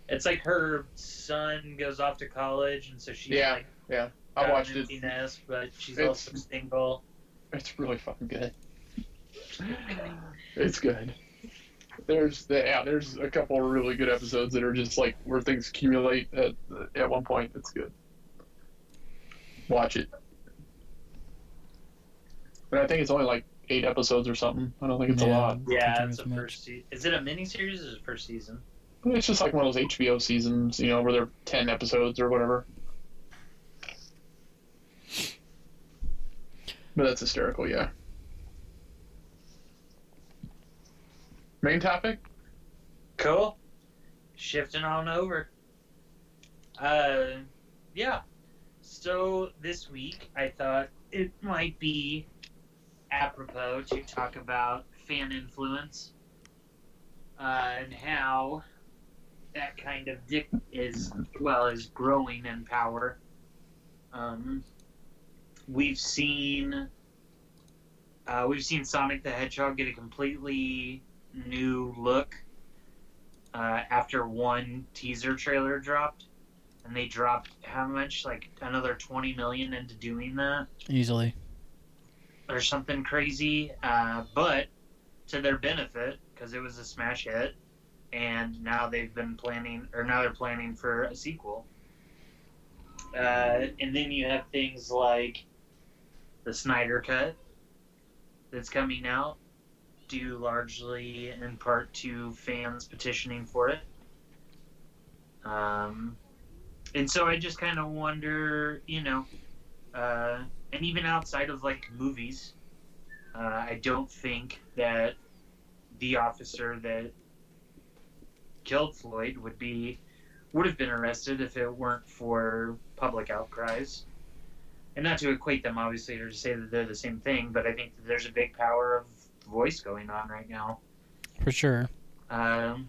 It's like her son goes off to college, and so she's Yeah, like I watched an it. empty nest, but she's It's- also single. It's really fucking good. *laughs* It's good. There's the, yeah, there's a couple of really good episodes that are just like where things accumulate at at one point. It's good. Watch it. But I think it's only like eight episodes or something. I don't think it's a lot. Yeah, it's a first. Se- is it a miniseries or is it the first season? It's just like one of those HBO seasons, you know, where they're ten episodes or whatever. But that's hysterical, yeah. Main topic? Cool. Shifting on over. Uh, yeah. So this week, I thought it might be apropos to talk about fan influence uh, and how that kind of dick is well is growing in power. Um, we've seen uh, we've seen Sonic the Hedgehog get a completely new look uh, after one teaser trailer dropped, and they dropped how much? Like another twenty million into doing that, Easily. Or something crazy. Uh, but to their benefit, because it was a smash hit, and now they've been planning, or now they're planning for a sequel. Uh, and then you have things like the Snyder Cut that's coming out, due largely in part to fans petitioning for it. Um, and so I just kind of wonder, you know, uh, and even outside of like movies, uh, I don't think that the officer that killed Floyd would be would have been arrested if it weren't for public outcries. And not to equate them, obviously, or to say that they're the same thing, but I think that there's a big power of voice going on right now. For sure. Um,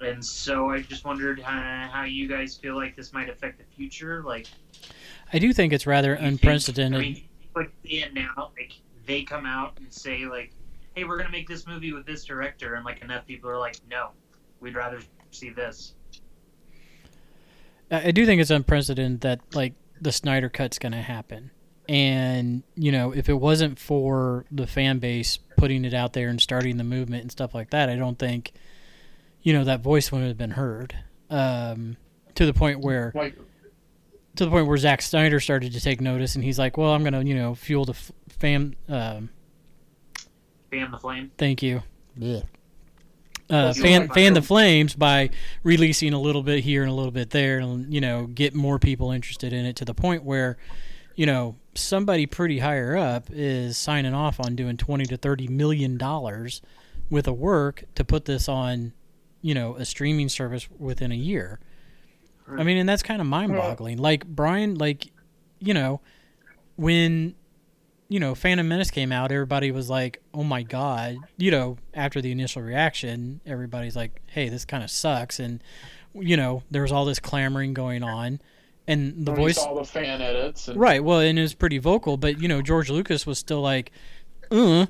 and so I just wondered how, how you guys feel like this might affect the future. Like, I do think it's rather you think- unprecedented. I mean, like the now, like they come out and say like, "Hey, we're gonna make this movie with this director," and like enough people are like, "No, we'd rather see this." I I do think it's unprecedented that like the Snyder cut's going to happen. And, you know, if it wasn't for the fan base putting it out there and starting the movement and stuff like that, I don't think, you know, that voice wouldn't have been heard. Um, to the point where Like, to the point where Zack Snyder started to take notice and he's like, "Well, I'm going to, you know, fuel the f- fan um Fan the flame. Thank you. Uh, fan fan the flames by releasing a little bit here and a little bit there, and you know get more people interested in it to the point where, you know, somebody pretty higher up is signing off on doing twenty to thirty million dollars with a work to put this on, you know, a streaming service within a year. I mean, and that's kind of mind-boggling. Like Brian, like you know, when you know Phantom Menace came out, everybody was like, "Oh my god!" You know, after the initial reaction, everybody's like, "Hey, this kind of sucks," and you know, there was all this clamoring going on, and the when voice, saw the fan edits. And, right? Well, and it was pretty vocal, but you know, George Lucas was still like, "Uh,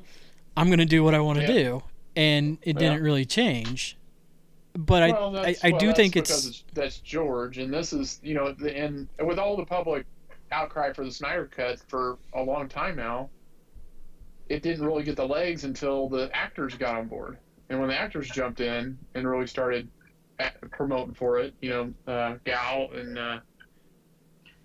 I'm gonna do what I want to Yeah. do," and it didn't really change. But Well, I, I, I well, do that's think because it's that's George, and this is you know, the, and with all the public outcry for the Snyder cut for a long time now, it didn't really get the legs until the actors got on board, and when the actors jumped in and really started at- promoting for it. You know, uh, Gal and uh,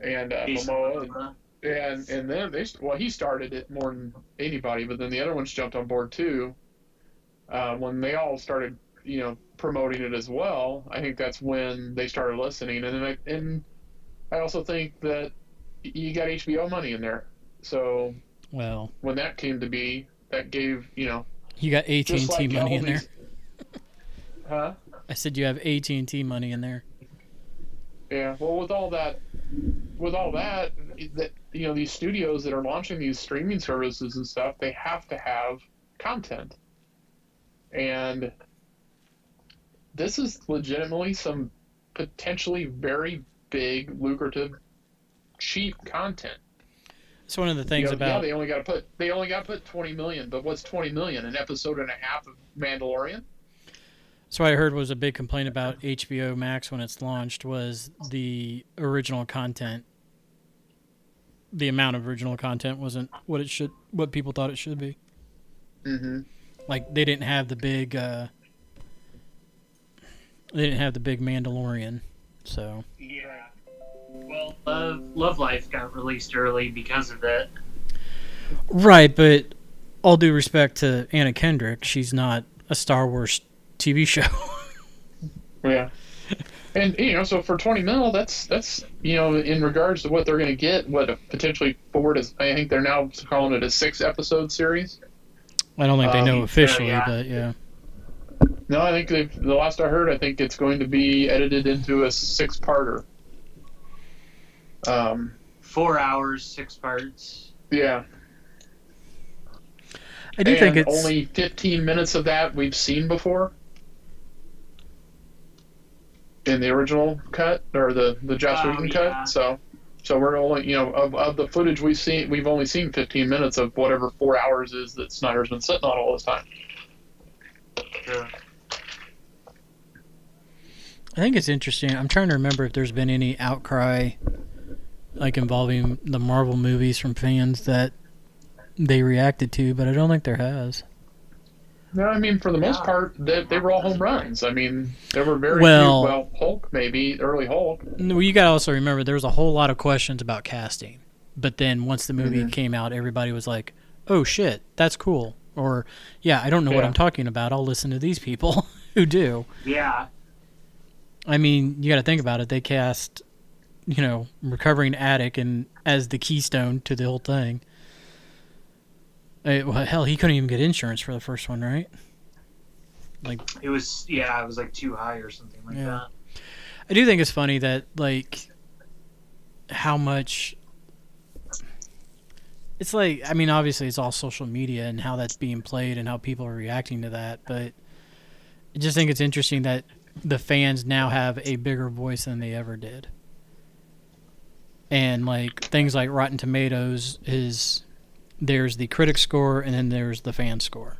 and uh, Momoa, and, and and then they well he started it more than anybody, but then the other ones jumped on board too. Uh, when they all started, you know, promoting it as well, I think that's when they started listening, and then I, and I also think that you got HBO money in there, so Well, when that came to be, that gave you know you got AT and T money in there. Huh? I said you have AT and T money in there. Yeah. Well, with all that, with all that, that you know, these studios that are launching these streaming services and stuff, they have to have content, and this is legitimately some potentially very big, lucrative, cheap content. It's one of the You things know, yeah, they only got to put they only got to put twenty million, but what's twenty million? An episode and a half of Mandalorian? So I heard was a big complaint about HBO Max when it's launched was the original content. The amount of original content wasn't what it should, what people thought it should be. Mm-hmm. Like they didn't have the big, uh, they didn't have the big Mandalorian. So Yeah. Well, Love Love Life got released early because of it. right, but all due respect to Anna Kendrick, she's not a Star Wars TV show. *laughs* Yeah. And you know, so for twenty mil, that's that's you know, in regards to what they're going to get, what a potentially forward is. I think they're now calling it a six episode series. I don't think they Um, know officially, yeah. but yeah. No, I think they've. The last I heard, I think it's going to be edited into a six parter. Um. Four hours, six parts. Yeah. I do and think it's only fifteen minutes of that we've seen before. In the original cut or the the Joss Oh, Whedon yeah. cut, so so we're only you know of, of the footage we've seen, we've only seen fifteen minutes of whatever four hours is that Snyder's been sitting on all this time. Sure. I think it's interesting. I'm trying to remember if there's been any outcry, like involving the Marvel movies from fans that they reacted to, but I don't think there has. No, I mean for the most part, they, they were all home runs. I mean, there were very Well- few. Well, Hulk maybe early Hulk. No, you got to also remember there was a whole lot of questions about casting, but then once the movie Mhm. came out, everybody was like, "Oh shit, that's cool," or "Yeah, I don't know what I'm talking about. I'll listen to these people *laughs* who do." Yeah. I mean, you got to think about it. They cast, you know, recovering addict and as the keystone to the whole thing. Eh, well, hell, he couldn't even get insurance for the first one, right? Like, It was yeah, it was like too high or something like Yeah. that. I do think it's funny that like how much it's like I mean obviously it's all social media and how that's being played and how people are reacting to that, but I just think it's interesting that the fans now have a bigger voice than they ever did. And like things like Rotten Tomatoes is there's the critic score and then there's the fan score.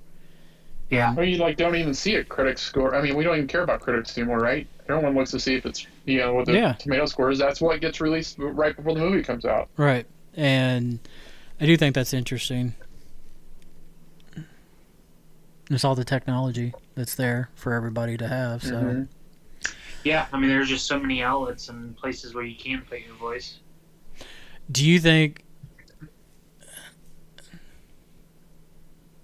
Yeah. Or you like don't even see a critic score. I mean, we don't even care about critics anymore, right? Everyone looks to see if it's you know what the Yeah. tomato score is. That's what gets released right before the movie comes out. Right. And I do think that's interesting. It's all the technology that's there for everybody to have. So Mhm. Yeah, I mean there's just so many outlets and places where you can put your voice. do you think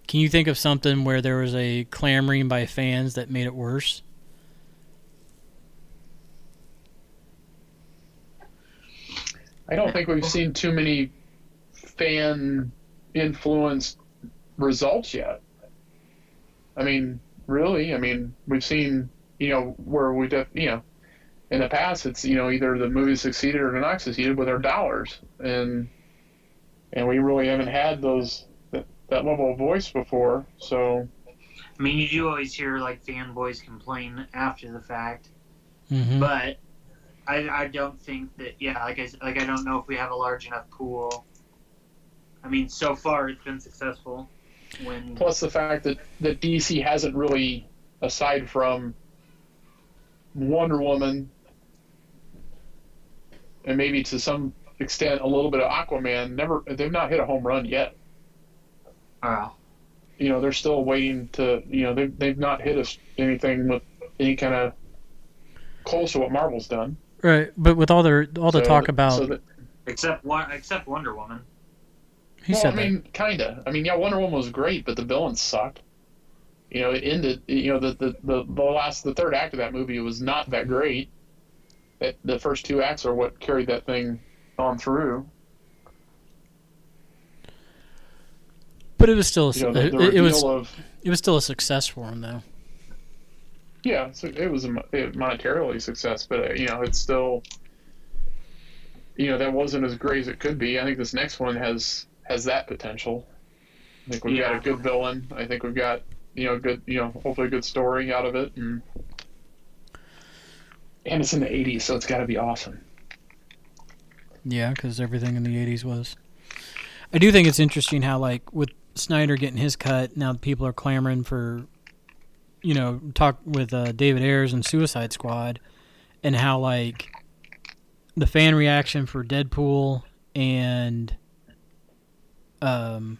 Can you think of something where there was a clamoring by fans that made it worse? I don't think we've seen too many fan influenced results yet. I mean, really, I mean, we've seen, you know, where we, def- you know, in the past, it's you know either the movie succeeded or not succeeded with our dollars, and and we really haven't had those that, that level of voice before. So I mean you do always hear like fanboys complain after the fact, Mm-hmm. but I, I don't think that yeah like I s- like I don't know if we have a large enough pool. I mean so far it's been successful. When plus the fact that that DC hasn't really, aside from Wonder Woman, and maybe to some extent a little bit of Aquaman, never they've not hit a home run yet. uh, You know, they're still waiting to. You know, they've they've not hit us anything with any kind of close to what Marvel's done. Right, but with all the all the So talk th- about so that, Except except Wonder Woman. Well, said I mean, kinda. I mean, yeah, Wonder Woman was great, but the villains sucked. You know, it ended. You know, the the, the, the last, the third act of that movie was not that great. That the first two acts are what carried that thing on through. but it was still a, You know, the, it, the it was of it was still a success for him though. yeah, so it was a it monetarily success, but uh, you know, it's still. You know, that wasn't as great as it could be. I think this next one has has that potential. I think we've got a good villain. I think we've got you know good you know hopefully a good story out of it, and and it's in the '80s, so it's got to be awesome. Yeah, because everything in the '80s was. I do think it's interesting how, like, with Snyder getting his cut, now people are clamoring for, you know, talk with uh, David Ayers and Suicide Squad, and how like the fan reaction for Deadpool and um,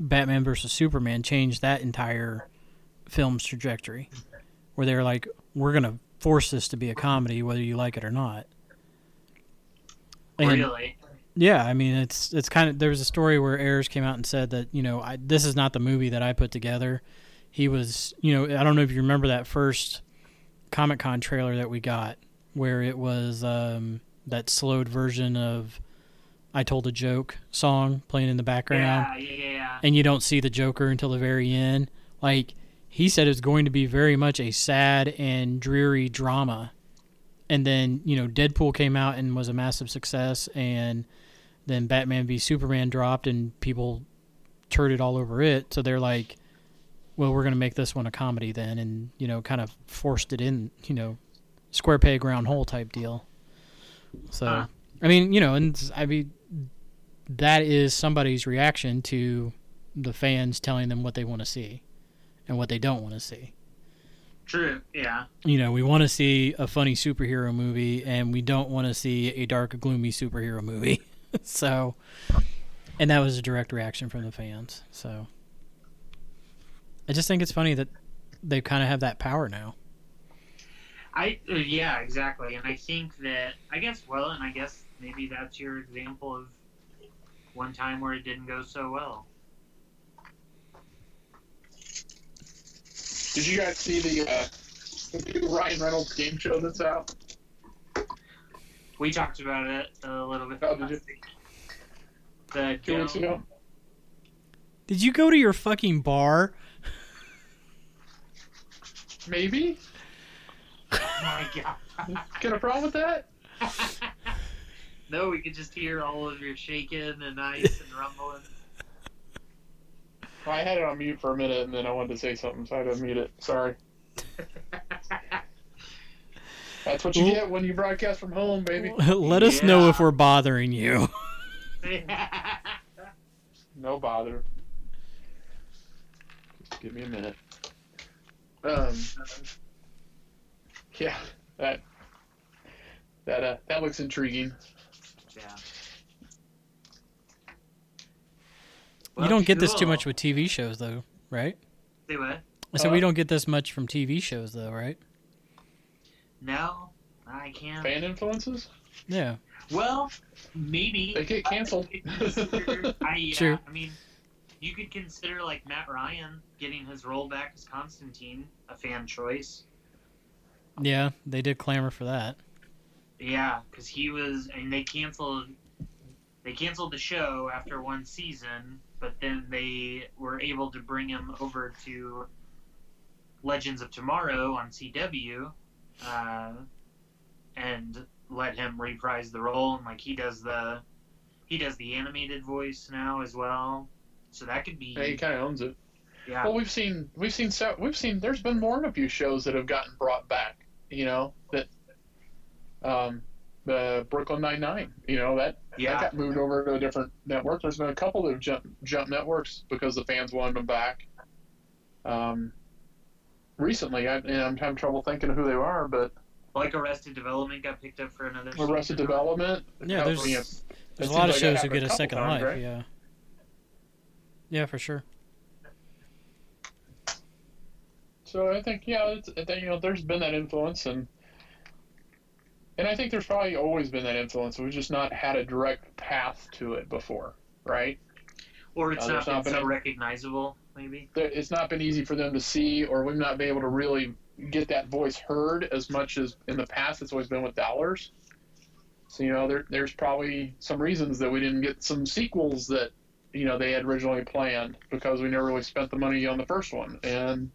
Batman versus Superman changed that entire film's trajectory, where they're like, "We're gonna force this to be a comedy, whether you like it or not." And- really? yeah, I mean it's it's kind of there was a story where Ayers came out and said that you know I, this is not the movie that I put together. He was you know I don't know if you remember that first Comic Con trailer that we got where it was um, that slowed version of "I Told a Joke" song playing in the background, Yeah, yeah, yeah. and you don't see the Joker until the very end. Like he said, it's going to be very much a sad and dreary drama. And then you know Deadpool came out and was a massive success, and then Batman v Superman dropped, and people turded all over it. So they're like, "Well, we're going to make this one a comedy then," and you know, kind of forced it in, you know, square peg round hole type deal. So, Huh. I mean, you know, and I mean, that is somebody's reaction to the fans telling them what they want to see and what they don't want to see. True. Yeah. You know, we want to see a funny superhero movie and we don't want to see a dark, gloomy superhero movie. *laughs* so, and that was a direct reaction from the fans. So, I just think it's funny that they kind of have that power now. I uh, yeah exactly, and I think that I guess well, and I guess maybe that's your example of one time where it didn't go so well. Did you guys see the, uh, the new Ryan Reynolds game show that's out? We talked about it a little bit. Oh, did you? The Two weeks ago. Did you go to your fucking bar? Maybe. *laughs* Oh my god. Got a problem with that? *laughs* no, we could just hear all of your shaking and ice and rumbling. I had it on mute for a minute, and then I wanted to say something, so I had to mute it. Sorry. *laughs* That's what you get when you broadcast from home, baby. *laughs* Let us know if we're bothering you. *laughs* No bother. Just give me a minute. Um. Yeah, that that uh, that looks intriguing. Yeah. you don't get this too much with TV shows, though, right? Say what? I said Uh, we don't get this much from TV shows, though, right? No, I can't. Fan influences? Yeah. Well, maybe. They get canceled. I could consider- I, *laughs* yeah, True. I mean, you could consider like Matt Ryan getting his role back as Constantine a fan choice. Yeah, they did clamor for that. Yeah, because he was, I and they canceled. They canceled the show after one season, but then they were able to bring him over to Legends of Tomorrow on CW, uh, and let him reprise the role. And like he does the, he does the animated voice now as well. So that could be, Yeah, he kind of owns it. yeah, Well, we've seen we've seen so we've seen there's been more than a few shows that have gotten brought back. You know that um, the Brooklyn Nine Nine. You know that yeah. that got moved over to a different network. There's been a couple that have jumped jumped networks because the fans wanted them back. Um, recently, I, and I'm having trouble thinking of who they are, but Like Arrested Development got picked up for another. Arrested. Development. Yeah, there's you know, there's a lot of like shows that who get happened a second times, life. right? Yeah. Yeah, for sure. So I think yeah, it's, you know, there's been that influence, and and I think there's probably always been that influence. We've just not had a direct path to it before, right? Or it's Uh, not not been so recognizable, maybe. It's not been easy for them to see, or we've not been able to really get that voice heard as much as in the past. It's always been with dollars. So you know, there, there's probably some reasons that we didn't get some sequels that you know they had originally planned because we never really spent the money on the first one, and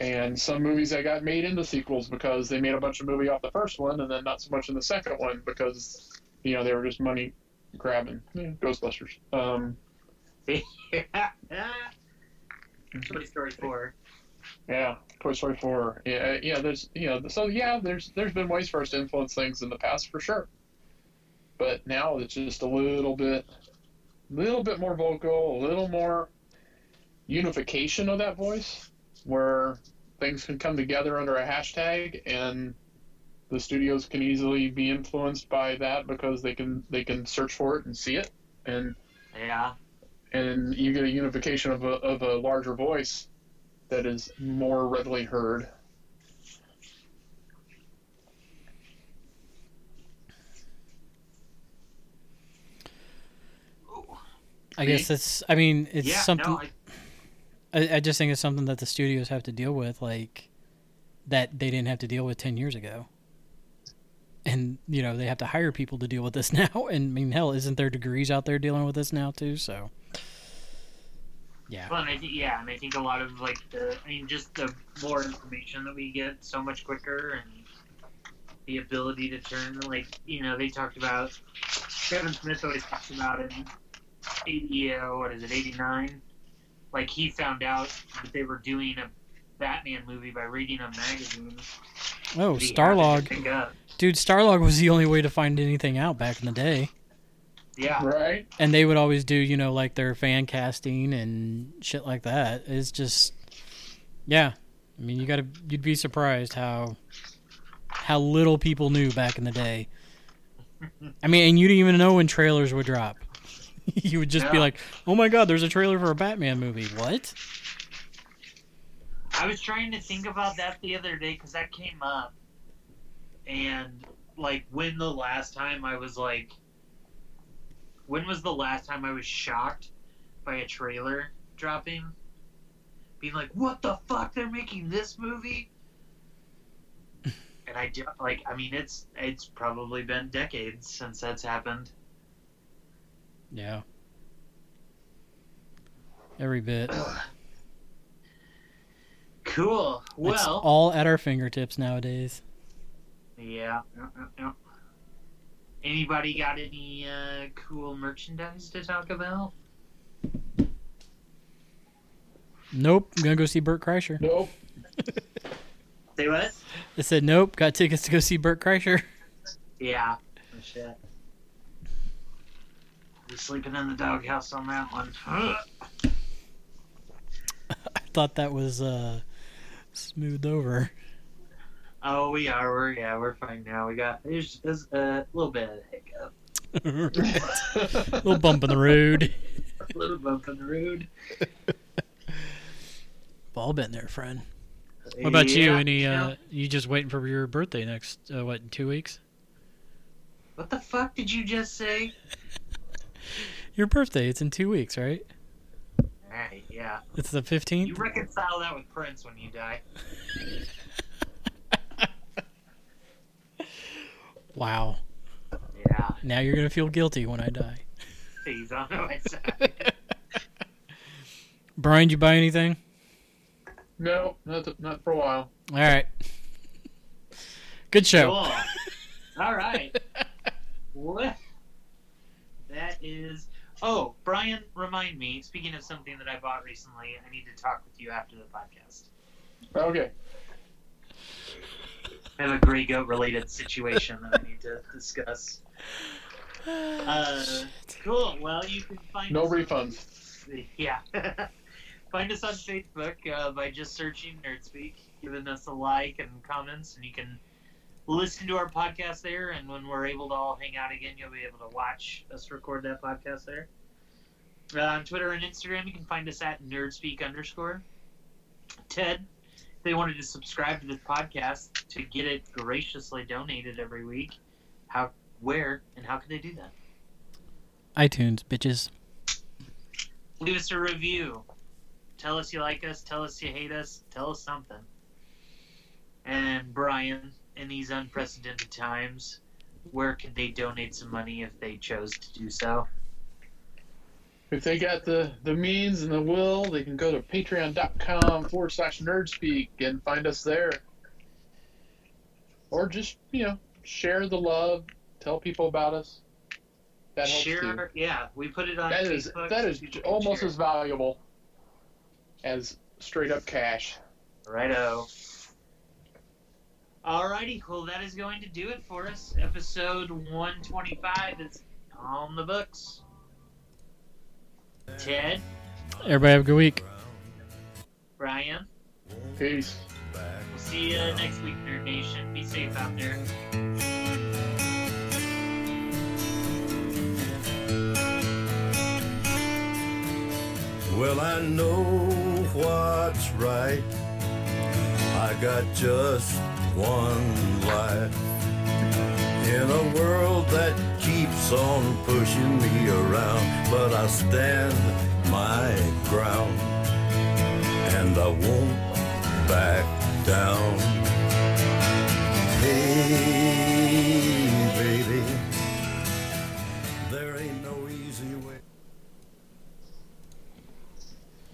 and some movies that got made into sequels because they made a bunch of movie off the first one and then not so much in the second one because you know they were just money grabbing. Yeah, Ghostbusters. Um, *laughs* Toy Story 4. Yeah, Toy Story 4. Yeah, yeah. There's, you know, so yeah, there's there's been ways for us to influence things in the past for sure, but now it's just a little bit, little bit more vocal, a little more unification of that voice, where things can come together under a hashtag, and the studios can easily be influenced by that because they can they can search for it and see it, and Yeah. and you get a unification of a of a larger voice that is more readily heard. I guess that's. I mean, it's yeah, something. no, I, I, I just think it's something that the studios have to deal with, like that they didn't have to deal with ten years ago. And you know they have to hire people to deal with this *laughs* now. And I mean, hell, isn't there degrees out there dealing with this now too? So, yeah, well, and I think, yeah, and I think a lot of, like, the, I mean, just the more information that we get so much quicker and the ability to turn, like, you know, they talked about, Kevin Smith always talks about in 80, uh, what is it, 89? Like, he found out that they were doing a Batman movie by reading a magazine. Oh, that he had to Starlog, dude, Starlog was the only way to find anything out back in the day. Yeah. Right? And they would always do, you know, like their fan casting and shit like that. It's just, yeah. I mean, you gotta, you'd be surprised how, how little people knew back in the day. *laughs* I mean, and you didn't even know when trailers would drop. *laughs* you would just be like, "Oh my god, there's a trailer for a Batman movie." What? I was trying to think about that the other day because that came up, and like when the last time I was like, when was the last time I was shocked by a trailer dropping, being like, "What the fuck? They're making this movie." *laughs* And I do, like, I mean, it's it's probably been decades since that's happened. Yeah. Every bit. Cool. it's Well, all at our fingertips nowadays. Yeah. Anybody got any uh, cool merchandise to talk about? Nope. I'm gonna go see Bert Kreischer. Nope. Say what? I said nope. Got tickets to go see Bert Kreischer. Yeah. Oh, shit. You're sleeping in the doghouse on that one. *laughs* I thought that was uh, smoothed over. oh, we are. We're yeah. We're fine now. We got there's, there's a little bit of a hiccup, a *laughs* little bump in the road. a *laughs* little bump in the road. All been there, friend. What about you? Any? know, Uh, you just waiting for your birthday next? Uh, what? In two weeks? what the fuck did you just say? Your birthday. It's in two weeks, right? Right. Yeah. It's the 15th? You reconcile that with Prince when you die. *laughs* Wow. Yeah. Now you're gonna feel guilty when I die. He's on my *laughs* side. Brian, did you buy anything? no, not not for a while. All right. Good show. Cool. All right. What? *laughs* That is. Oh, Brian, remind me. Speaking of something that I bought recently, I need to talk with you after the podcast. Okay. I have a gray goat related situation that I need to discuss. *sighs* Uh, cool. Well, you can find No us on- refunds. *laughs* Yeah. *laughs* find us on Facebook uh, by just searching NerdSpeak, giving us a like and comments, and you can listen to our podcast there. And when we're able to all hang out again, you'll be able to watch us record that podcast there. Uh, on Twitter and Instagram, you can find us at NerdSpeak underscore. Ted, if they wanted to subscribe to this podcast to get it graciously donated every week, how, where, and how can they do that? iTunes, bitches. Leave us a review. Tell us you like us. Tell us you hate us. Tell us something. And Brian, in these unprecedented times, where could they donate some money if they chose to do so? If they got the, the means and the will, they can go to patreon.com forward slash nerdspeak and find us there. Or just, you know, share the love, tell people about us. That helps too. Yeah, we put it on That is Facebook. that so is almost share. as valuable as straight up cash. Righto. Alrighty, cool. that is going to do it for us. Episode 125 is on the books. Ted, Everybody have a good week. Brian, Peace. we'll see you next week, Nerd Nation. Be safe out there. Well, I know what's right. I got just one life. In a world that keeps on pushing me around, but I stand my ground and I won't back down. Hey,